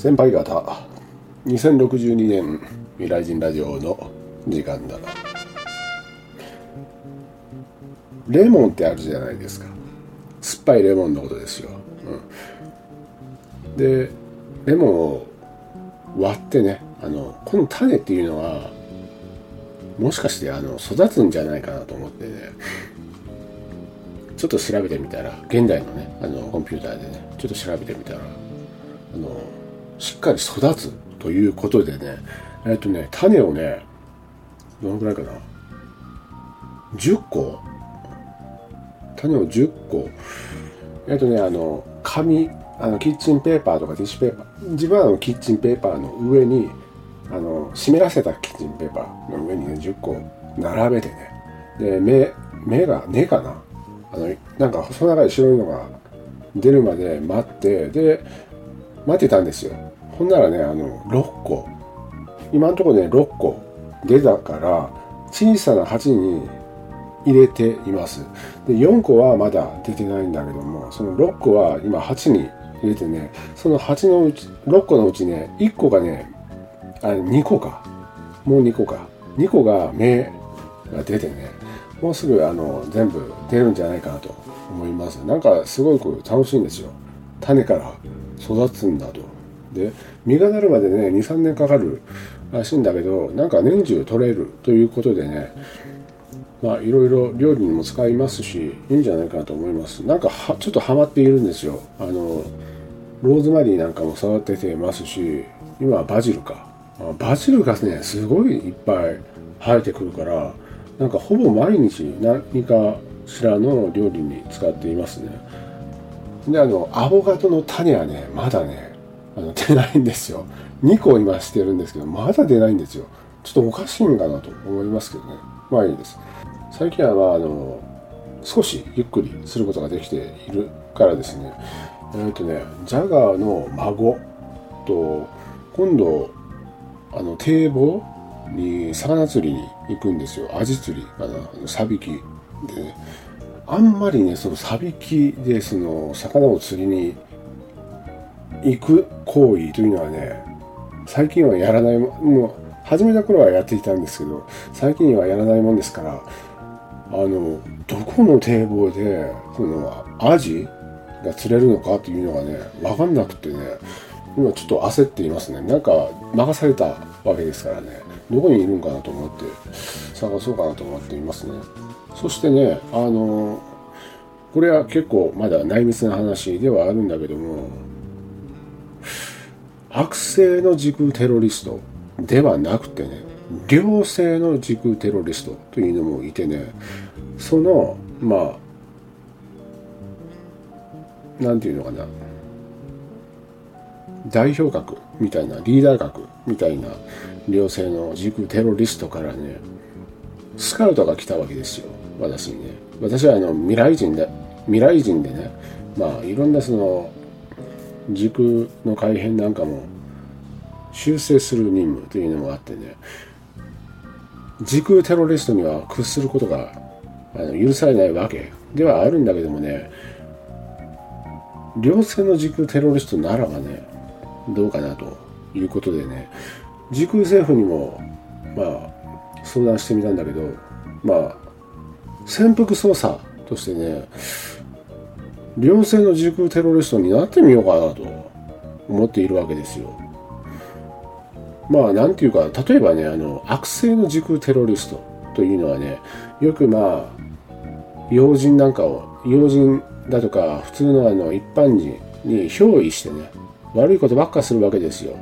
先輩方。2062年未来人ラジオの時間だ。レモンってあるじゃないですか。酸っぱいレモンのことですよ、うん、でレモンを割ってねあのこの種っていうのはもしかしてあの育つんじゃないかなと思ってねちょっと調べてみたら現代のねあのコンピューターでねちょっと調べてみたらあのしっかり育つということでねえっとね種をねどのくらいかな？10個？種を10個？えっとねあの紙あのキッチンペーパーとかティッシュペーパー。自分はあのキッチンペーパーの上にあの湿らせたキッチンペーパーの上にね10個並べてね。で目目が根かな？あのなんか細長い白いのが出るまで待ってで待ってたんですよ。ほんならねあの6個。今のところね6個出たから小さな鉢に入れています。で4個はまだ出てないんだけどもその6個は今鉢に入れてねその鉢のうち6個のうちね1個がねあ2個か。もう2個か。2個が芽が出てねもうすぐあの全部出るんじゃないかなと思います。なんかすごく楽しいんですよ。種から育つんだと。で実がなるまでね23年かかるらしいんだけどなんか年中取れるということでねまあいろいろ料理にも使いますしいいんじゃないかなと思います。なんかはちょっとハマっているんですよ。あのローズマリーなんかも育ててますし今はバジルか。バジルがねすごいいっぱい生えてくるからなんかほぼ毎日何かしらの料理に使っていますね。であのアボカドの種はねまだねあの出ないんですよ。2個今してるんですけどまだ出ないんですよ。ちょっとおかしいんかなと思いますけどね。まあいいです。最近はまああの少しゆっくりすることができているからですね。えっ、とねジャガーの孫と今度あの堤防に魚釣りに行くんですよ。アジ釣りかな。サビキでね。あんまりねそのサビキでその魚を釣りに行く行為というのはね最近はやらないもう始めた頃はやっていたんですけど最近はやらないもんですからあのどこの堤防でそのアジが釣れるのかっていうのがね分かんなくてね今ちょっと焦っていますね。なんか任されたわけですからね。どこにいるんかなと思って探そうかなと思っていますね。そしてねあのこれは結構まだ内密な話ではあるんだけども悪性の時空テロリストではなくてね良性の時空テロリストというのもいてねそのまあなんていうのかな代表格みたいなリーダー格みたいな良性の時空テロリストからねスカウトが来たわけですよ私にね。私はあの未来人で未来人でねまあいろんなその時空の改変なんかも修正する任務というのもあってね。時空テロリストには屈することがあの許されないわけ。ではあるんだけどもね両性の時空テロリストならばねどうかなということでね時空政府にもまあ相談してみたんだけどまあ潜伏捜査としてね両性の時空テロリストになってみようかなと思っているわけですよ。まあなんていうか例えばねあの悪性の時空テロリストというのはねよくまあ要人なんかを要人だとか普通のあの一般人に憑依してね悪いことばっかするわけですよ。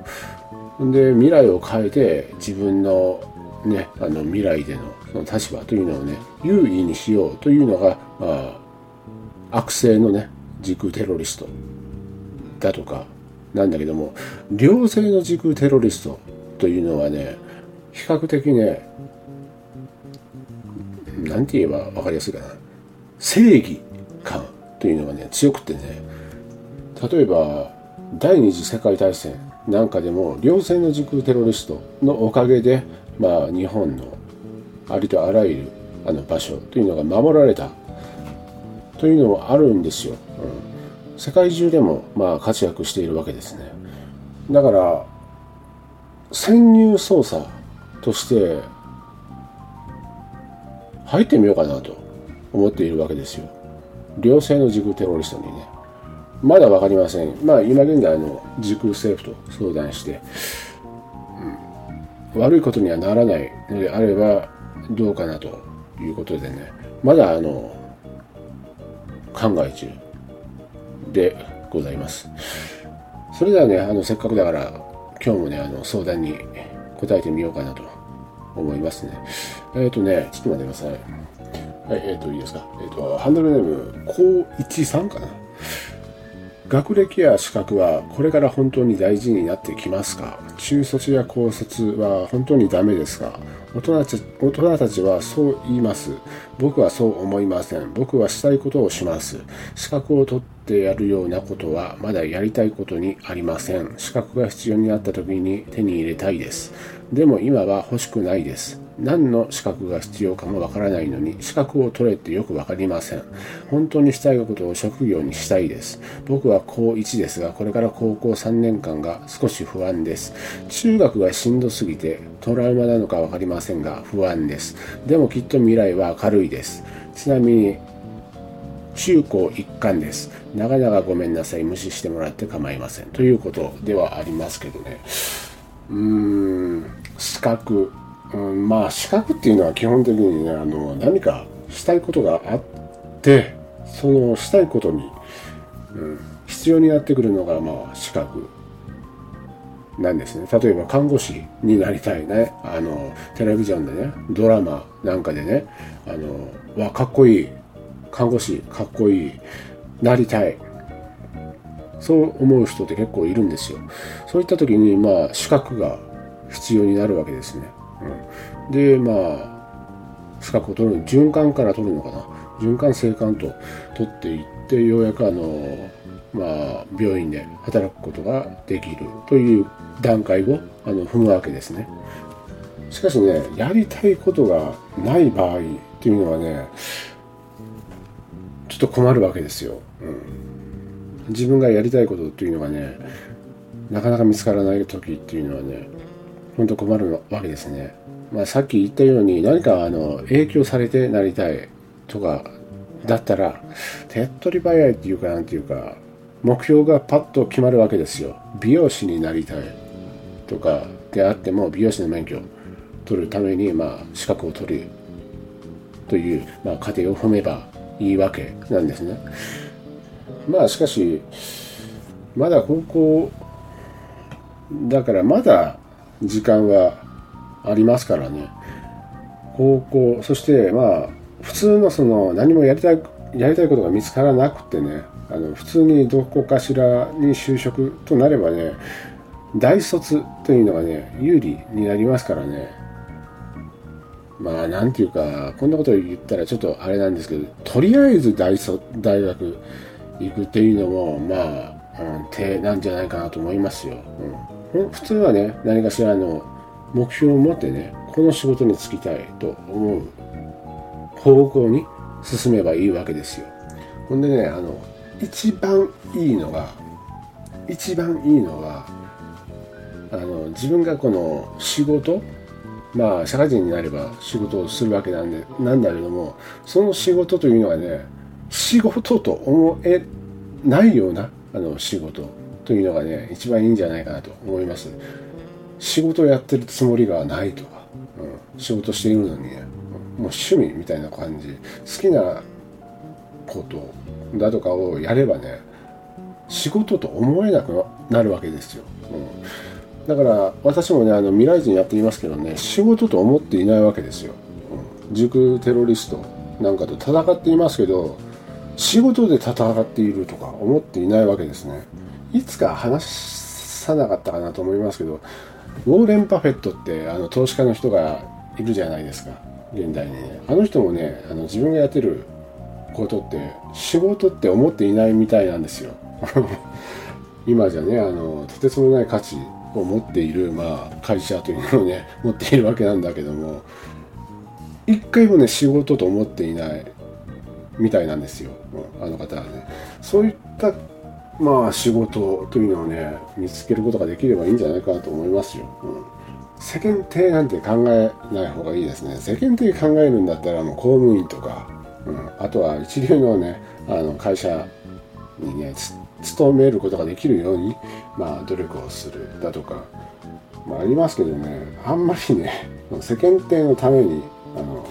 で未来を変えて自分のねあの未来でのその立場というのをね優位にしようというのが、まあ、悪性のね時空テロリストだとかなんだけども良性の時空テロリストというのはね比較的ね何て言えば分かりやすいかな。正義感というのがね強くてね例えば第二次世界大戦なんかでも両戦の時空テロリストのおかげで、まあ、日本のありとあらゆるあの場所というのが守られたというのもあるんですよ。うん、世界中でもまあ活躍しているわけですね。だから潜入捜査として入ってみようかなと思っているわけですよ。両性の軸テロリストにね。まだ分かりません。まあ今現在の軸政府と相談して、うん、悪いことにはならないのであればどうかなということでね。まだあの考え中でございます。それではねあのせっかくだから今日もねあの相談に答えてみようかなと思いますね。えっ、ー、とねちょっと待ってください。はいえっ、ー、といいですか。えっ、ー、とハンドルネーム高一さんかな。学歴や資格はこれから本当に大事になってきますか？中卒や高卒は本当にダメですか？大人たち大人たちはそう言います。僕はそう思いません。僕はしたいことをします。資格を取ってやるようなことはまだやりたいことにありません。資格が必要になった時に手に入れたいです。でも今は欲しくないです。何の資格が必要かもわからないのに資格を取れってよくわかりません。本当にしたいことを職業にしたいです。僕は高1ですが、これから高校3年間が少し不安です。中学がしんどすぎてトラウマなのかわかりませんが不安です。でもきっと未来は明るいです。ちなみに中高一貫です。長々ごめんなさい。無視してもらって構いません。ということではありますけどね。うーん、資格。うん、まあ資格っていうのは基本的にねあの何かしたいことがあってそのしたいことに、うん、必要になってくるのがまあ資格なんですね。例えば看護師になりたいね。あのテレビジョンでねドラマなんかでねあのわかっこいい看護師かっこいいなりたい。そう思う人って結構いるんですよ。そういった時にまあ資格が必要になるわけですね、でまあ資格を取る循環から取るのかな。循環生還と取っていってようやくあのまあ病院で働くことができるという段階をあの踏むわけですね。しかしねやりたいことがない場合っていうのはねちょっと困るわけですよ、うん、自分がやりたいことっていうのがねなかなか見つからない時っていうのはね本当困るわけですね。まあ、さっき言ったように何かあの影響されてなりたいとかだったら手っ取り早いっていうかなんていうか目標がパッと決まるわけですよ。美容師になりたいとかであっても美容師の免許を取るためにまあ資格を取るという、まあ、過程を踏めばいいわけなんですね。まあしかしまだ高校だからまだ時間はありますからね。高校そしてまあ普通のその何もやりたいやりたいことが見つからなくてねあの普通にどこかしらに就職となればね大卒というのがね有利になりますからね。まあなんていうかこんなこと言ったらちょっとあれなんですけどとりあえず大卒大学行くっていうのもまあ、うん、手なんじゃないかなと思いますよ。うん。普通はね何かしらの目標を持ってねこの仕事に就きたいと思う。方向に進めばいいわけですよ。ほんでねあの一番いいのが一番いいのはあの自分がこの仕事まあ社会人になれば仕事をするわけなんでなんだけどもその仕事というのはね仕事と思えないようなあの仕事というのがね一番いいんじゃないかなと思います。仕事をやってるつもりがないと。か、うん、仕事しているのに。ねもう趣味みたいな感じ。好きなことだとかをやればね仕事と思えなくなるわけですよ、うん、だから私もねあの未来人やっていますけどね仕事と思っていないわけですよ、うん、塾テロリストなんかと戦っていますけど仕事で戦っているとか思っていないわけですね。いつか話さなかったかなと思いますけどウォーレン・パフェットってあの投資家の人がいるじゃないですか。現代に。ねあの人もねあの自分がやってることって仕事って思っていないみたいなんですよ。今じゃねあのとてつもない価値を持っている、まあ、会社というのをね 持っているわけなんだけども一回もね仕事と思っていないみたいなんですよ。あの方はね。そういったまあ仕事というのをね見つけることができればいいんじゃないかなと思いますよ、うん、世間体なんて考えない方がいいですね。世間体考えるんだったらもう公務員とか、うん、あとは一流のねあの会社にね勤めることができるようにまあ努力をするだとかまあありますけどね。あんまりね世間体のためにあの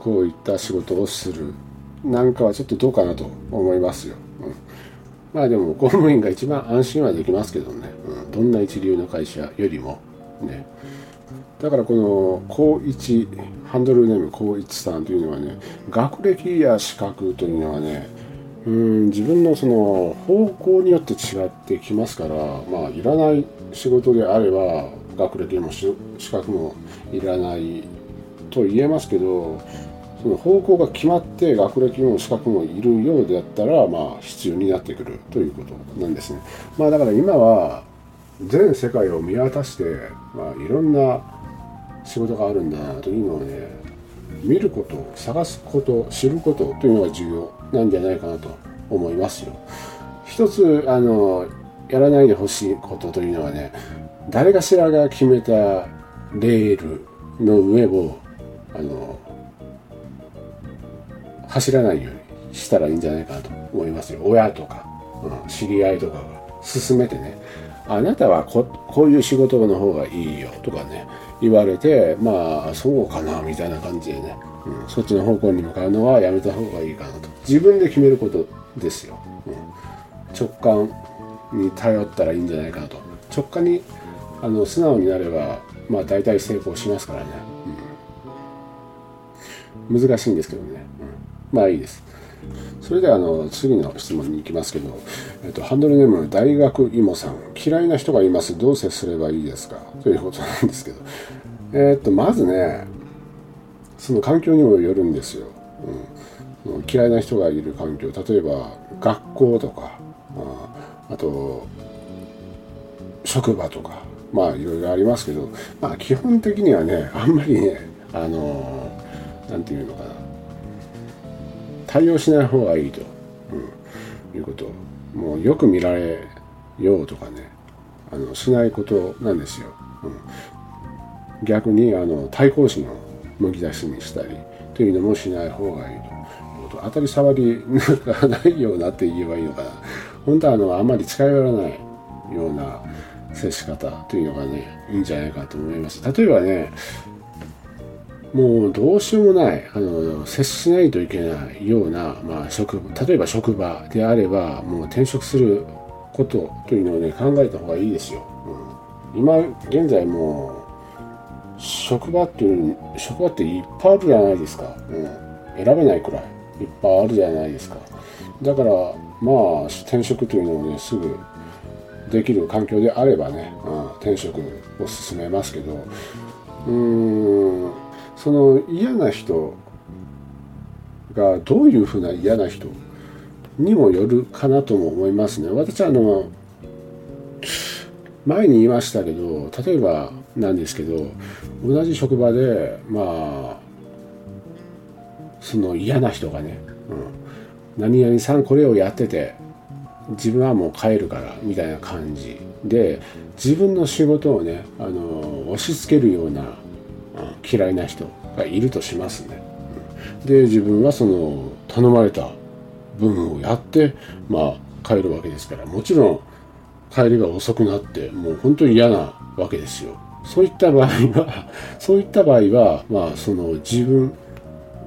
こういった仕事をするなんかはちょっとどうかなと思いますよ。まあでも公務員が一番安心はできますけどね、うん、どんな一流の会社よりも。ね。だからこの高一ハンドルネーム高一さんというのはね学歴や資格というのはねうん自分のその方向によって違ってきますからまあいらない仕事であれば学歴も資格もいらないと言えますけどその方向が決まって学歴も資格もいるようであったらまあ必要になってくるということなんですね。まあだから今は全世界を見渡して、まあ、いろんな仕事があるんだなというのをね見ること探すこと知ることというのが重要なんじゃないかなと思いますよ。一つあのやらないでほしいことというのはね誰かしらが決めたレールの上をあの走らないようにしたらいいんじゃないかなと思いますよ。親とか、うん、知り合いとかが。勧めてね。あなたはここういう仕事の方がいいよとかね言われてまあそうかなみたいな感じでね、うん、そっちの方向に向かうのはやめた方がいいかなと。自分で決めることですよ、うん、直感に頼ったらいいんじゃないかなと。直感にあの素直になればまあ大体成功しますからね、うん、難しいんですけどね、まあいいです。それではあの次の質問に行きますけど、えっと、ハンドルネーム大学芋さん。嫌いな人がいます。どう接すればいいですか？ということなんですけど。えっとまずねその環境にもよるんですよ、うん、嫌いな人がいる環境。例えば学校とかああと職場とかまあいろいろありますけど、まあ基本的にはね、あんまりね、あのなんていうのかな、対応しない方がいいと、うん、いうこと。もうよく見られようとかね、あの、しないことなんですよ。うん、逆に、あの、対抗心をむき出しにしたりというのもしない方がいいと。当たり障りがないようなって言えばいいのかな。本当はあの、あんまり近寄らないような、接し方というのがねいいんじゃないかと思います例えばねもうどうしようもないあの接しないといけないような、まあ、職例えば職場であればもう転職することというのをね考えた方がいいですよ、うん、今現在もう職場っていう職場っていっぱいあるじゃないですか、うん、選べないくらいいっぱいあるじゃないですか。だからまあ転職というのをねすぐできる環境であればね、うん、転職を進めますけどうーんその嫌な人がどういうふうな嫌な人にもよるかなとも思いますね。私はあの前に言いましたけど例えばなんですけど同じ職場でまあその嫌な人がね、うん、何々さんこれをやってて自分はもう帰るからみたいな感じで自分の仕事をねあの押し付けるような嫌いな人がいるとしますね。で自分はその頼まれた分をやってまあ帰るわけですからもちろん帰りが遅くなってもう本当に嫌なわけですよ。そういった場合は そういった場合はまあその自分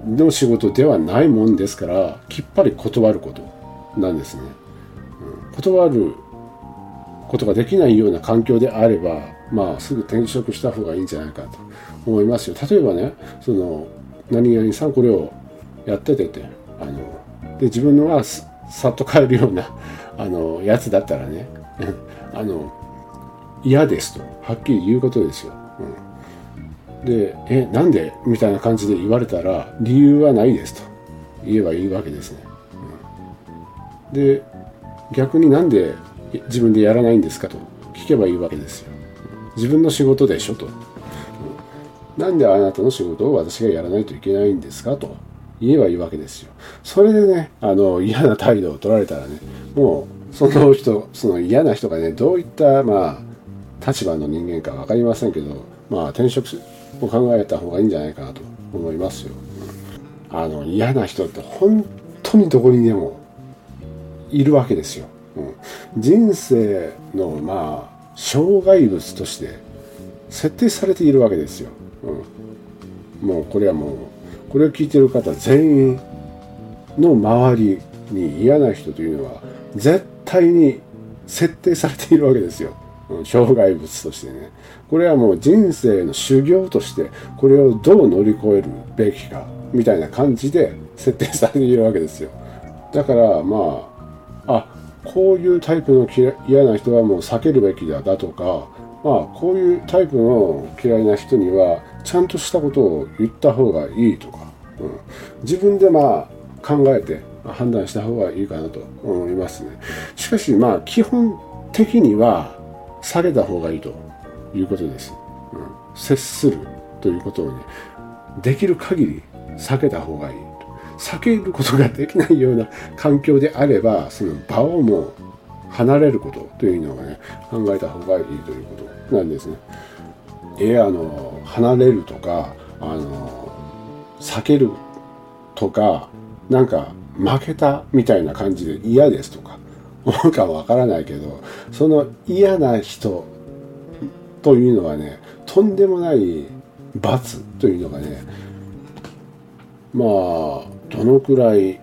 の仕事ではないもんですからきっぱり断ることなんですね。断ることができないような環境であれば、まあ、すぐ転職した方がいいんじゃないかと思いますよ。例えばね、その、何々さんこれをやっててて、あの、で、自分のがさっと帰るような、あの、やつだったらね、あの、嫌ですと、はっきり言うことですよ。うん、で、え、なんで？みたいな感じで言われたら、理由はないですと言えばいいわけですね。うん、で、逆になんで自分でやらないんですかと聞けばいいわけですよ。自分の仕事でしょと。なんであなたの仕事を私がやらないといけないんですかと言えばいいわけですよ。それでね、あの、嫌な態度を取られたらね、もうその人その嫌な人がねどういったまあ立場の人間か分かりませんけどまあ転職を考えた方がいいんじゃないかなと思いますよ。あの嫌な人って本当にどこにでもいるわけですよ。うん、人生のまあ障害物として設定されているわけですよ。うん、もうこれはもうこれを聞いてる方全員の周りに嫌な人というのは絶対に設定されているわけですよ。障害物としてね。これはもう人生の修行としてこれをどう乗り越えるべきかみたいな感じで設定されているわけですよ。だからま、あ、こういうタイプの嫌な人はもう避けるべきだだとか、まあこういうタイプの嫌いな人にはちゃんとしたことを言った方がいいとか、うん、自分でまあ考えて判断した方がいいかなと思いますね。しかしまあ基本的には下げた方がいいということです。うん、接するということをね、できる限り避けた方がいい避けることができないような環境であれば、その場をもう離れることというのがね、考えた方がいいということなんですね。えあの、離れるとか、あの、避けるとか、なんか負けたみたいな感じで嫌ですとか、思うかわからないけど、その嫌な人というのはね、とんでもない罰というのがね、まあ、どのくらい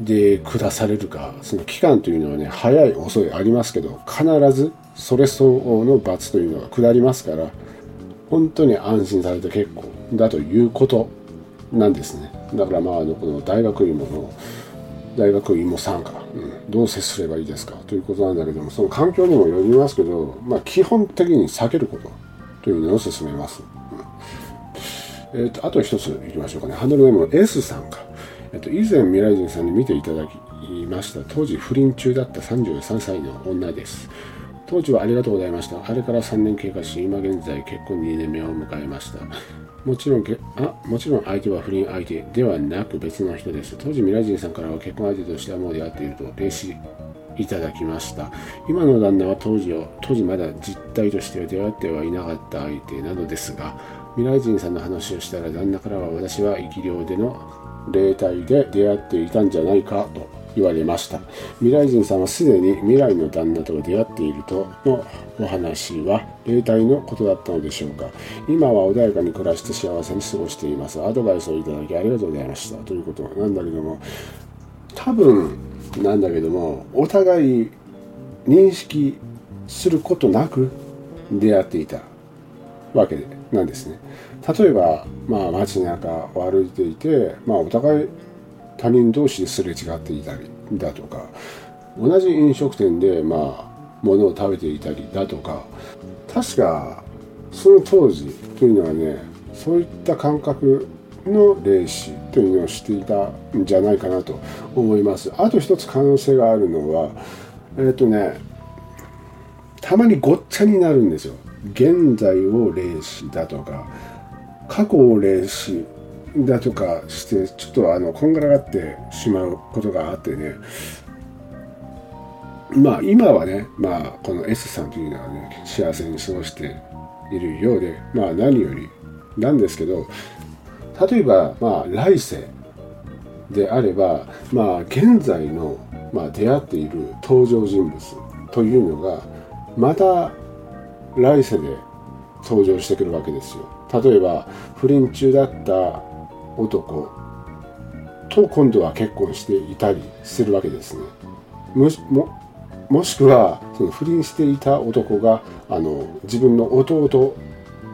で下されるか、その期間というのはね、早い遅いありますけど、必ずそれ相応の罰というのが下りますから、本当に安心されて結構だということなんですね。だからまあ、あの、この大学芋の、大学芋参加、うん、どう接すればいいですかということなんだけども、その環境にもよりますけど、まあ、基本的に避けることというのを勧めます。うん、えっ、ー、と、あと一ついきましょうかね。ハンドルネームの S さんか。えっ、と、以前未来人さんに見ていただきました、当時不倫中だった33歳の女です。当時はありがとうございました。あれから3年経過し、今現在結婚2年目を迎えました。もちろんあもちろん相手は不倫相手ではなく別の人です。当時、ミラジンさんからは結婚相手としてはもう出会っていると霊視いただきました。今の旦那は当時を、当時まだ実態としては出会ってはいなかった相手なのですが、未来人さんの話をしたら旦那からは私は生き量での霊体で出会っていたんじゃないかと言われました。未来人さんはすでに未来の旦那と出会っているとのお話は霊体のことだったのでしょうか。今は穏やかに暮らして幸せに過ごしています。アドバイスをいただきありがとうございました。ということなんだけども多分なんだけどもお互い認識することなく出会っていた。わけなんですね。例えば、まあ、街中を歩いていて、まあ、お互い他人同士ですれ違っていたりだとか同じ飲食店でまあ物を食べていたりだとか確かその当時というのはねそういった感覚の霊視というのをしていたんじゃないかなと思います。あと一つ可能性があるのはえっ、ー、とねたまにごっちゃになるんですよ。現在を霊視だとか過去を霊視だとかしてちょっとあのこんがらがってしまうことがあってね。まあ今はねまあこの S さんというのはね幸せに過ごしているようでまあ何よりなんですけど例えばまあ来世であればまあ現在の、まあ、出会っている登場人物というのがまた来世で登場してくるわけですよ例えば不倫中だった男と今度は結婚していたりするわけですね。もしくはその不倫していた男があの自分の弟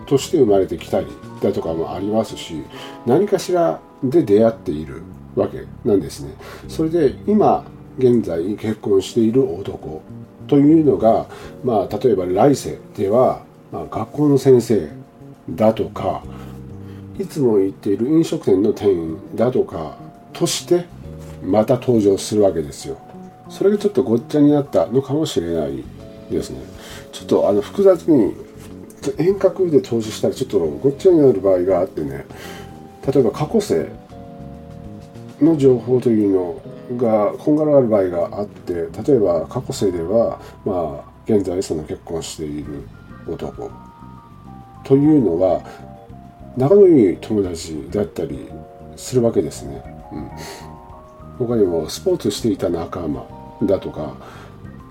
として生まれてきたりだとかもありますし何かしらで出会っているわけなんですね。それで今現在結婚している男というのが、まあ、例えば来世では、まあ、学校の先生だとかいつも行っている飲食店の店員だとかとしてまた登場するわけですよ。それがちょっとごっちゃになったのかもしれないですね。ちょっとあの複雑に遠隔で投資したらちょっとごっちゃになる場合があってね。例えば過去世の情報というのがこんがらがる場合があって例えば過去世ではまあ現在その結婚している男というのは仲のいい友達だったりするわけですね。うん、他にもスポーツしていた仲間だとか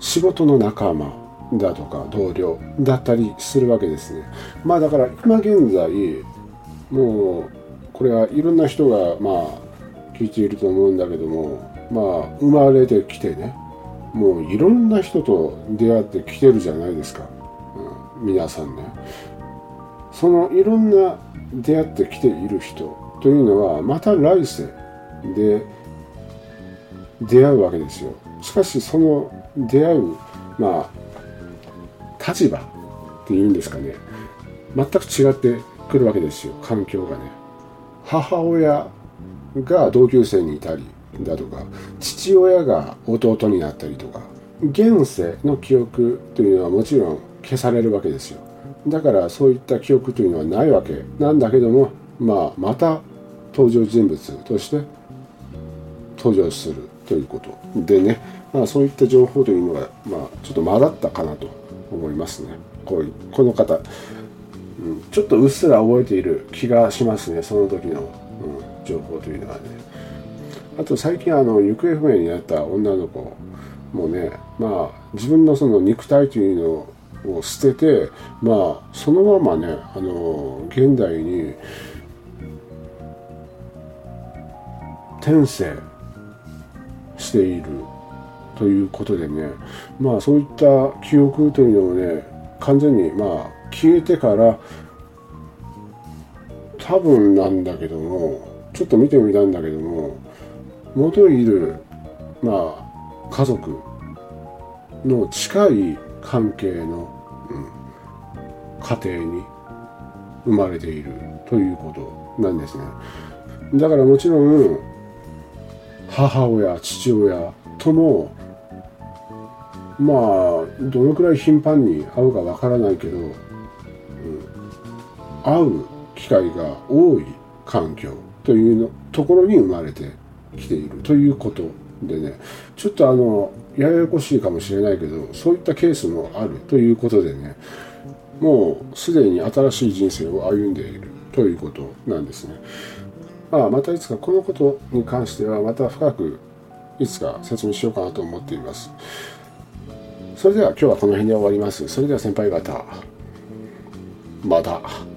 仕事の仲間だとか同僚だったりするわけですね。まあだから今現在もうこれはいろんな人がまあ聞いていると思うんだけどもまあ生まれてきてねもういろんな人と出会ってきてるじゃないですか、うん、皆さんね。そのいろんな出会ってきている人というのはまた来世で出会うわけですよ。しかしその出会うまあ立場っていうんですかね。全く違ってくるわけですよ。環境がね。母親が同級生にいたりだとか父親が弟になったりとか現世の記憶というのはもちろん消されるわけですよ。だからそういった記憶というのはないわけ。なんだけどもまあまた登場人物として登場するということでね、まあ、そういった情報というのが、まあ、ちょっと混ざったかなと思いますね。こういうこの方、うん、ちょっとうっすら覚えている気がしますねその時の、うん、情報というのはね。あと最近あの行方不明になった女の子もねまあ自分のその肉体というのを捨ててまあそのままねあの現代に転生しているということでねまあそういった記憶というのをね完全にまあ消えてから多分なんだけどもちょっと見てみたんだけども元いる、まあ、家族の近い関係の、うん、家庭に生まれているということなんですね。だからもちろん母親父親ともまあどのくらい頻繁に会うかわからないけど、うん、会う機会が多い環境というのところに生まれてきているということでねちょっとあのややこしいかもしれないけどそういったケースもあるということでねもうすでに新しい人生を歩んでいるということなんですね。まあ、またいつかこのことに関してはまた深くいつか説明しようかなと思っています。それでは今日はこの辺で終わります。それでは先輩方、また。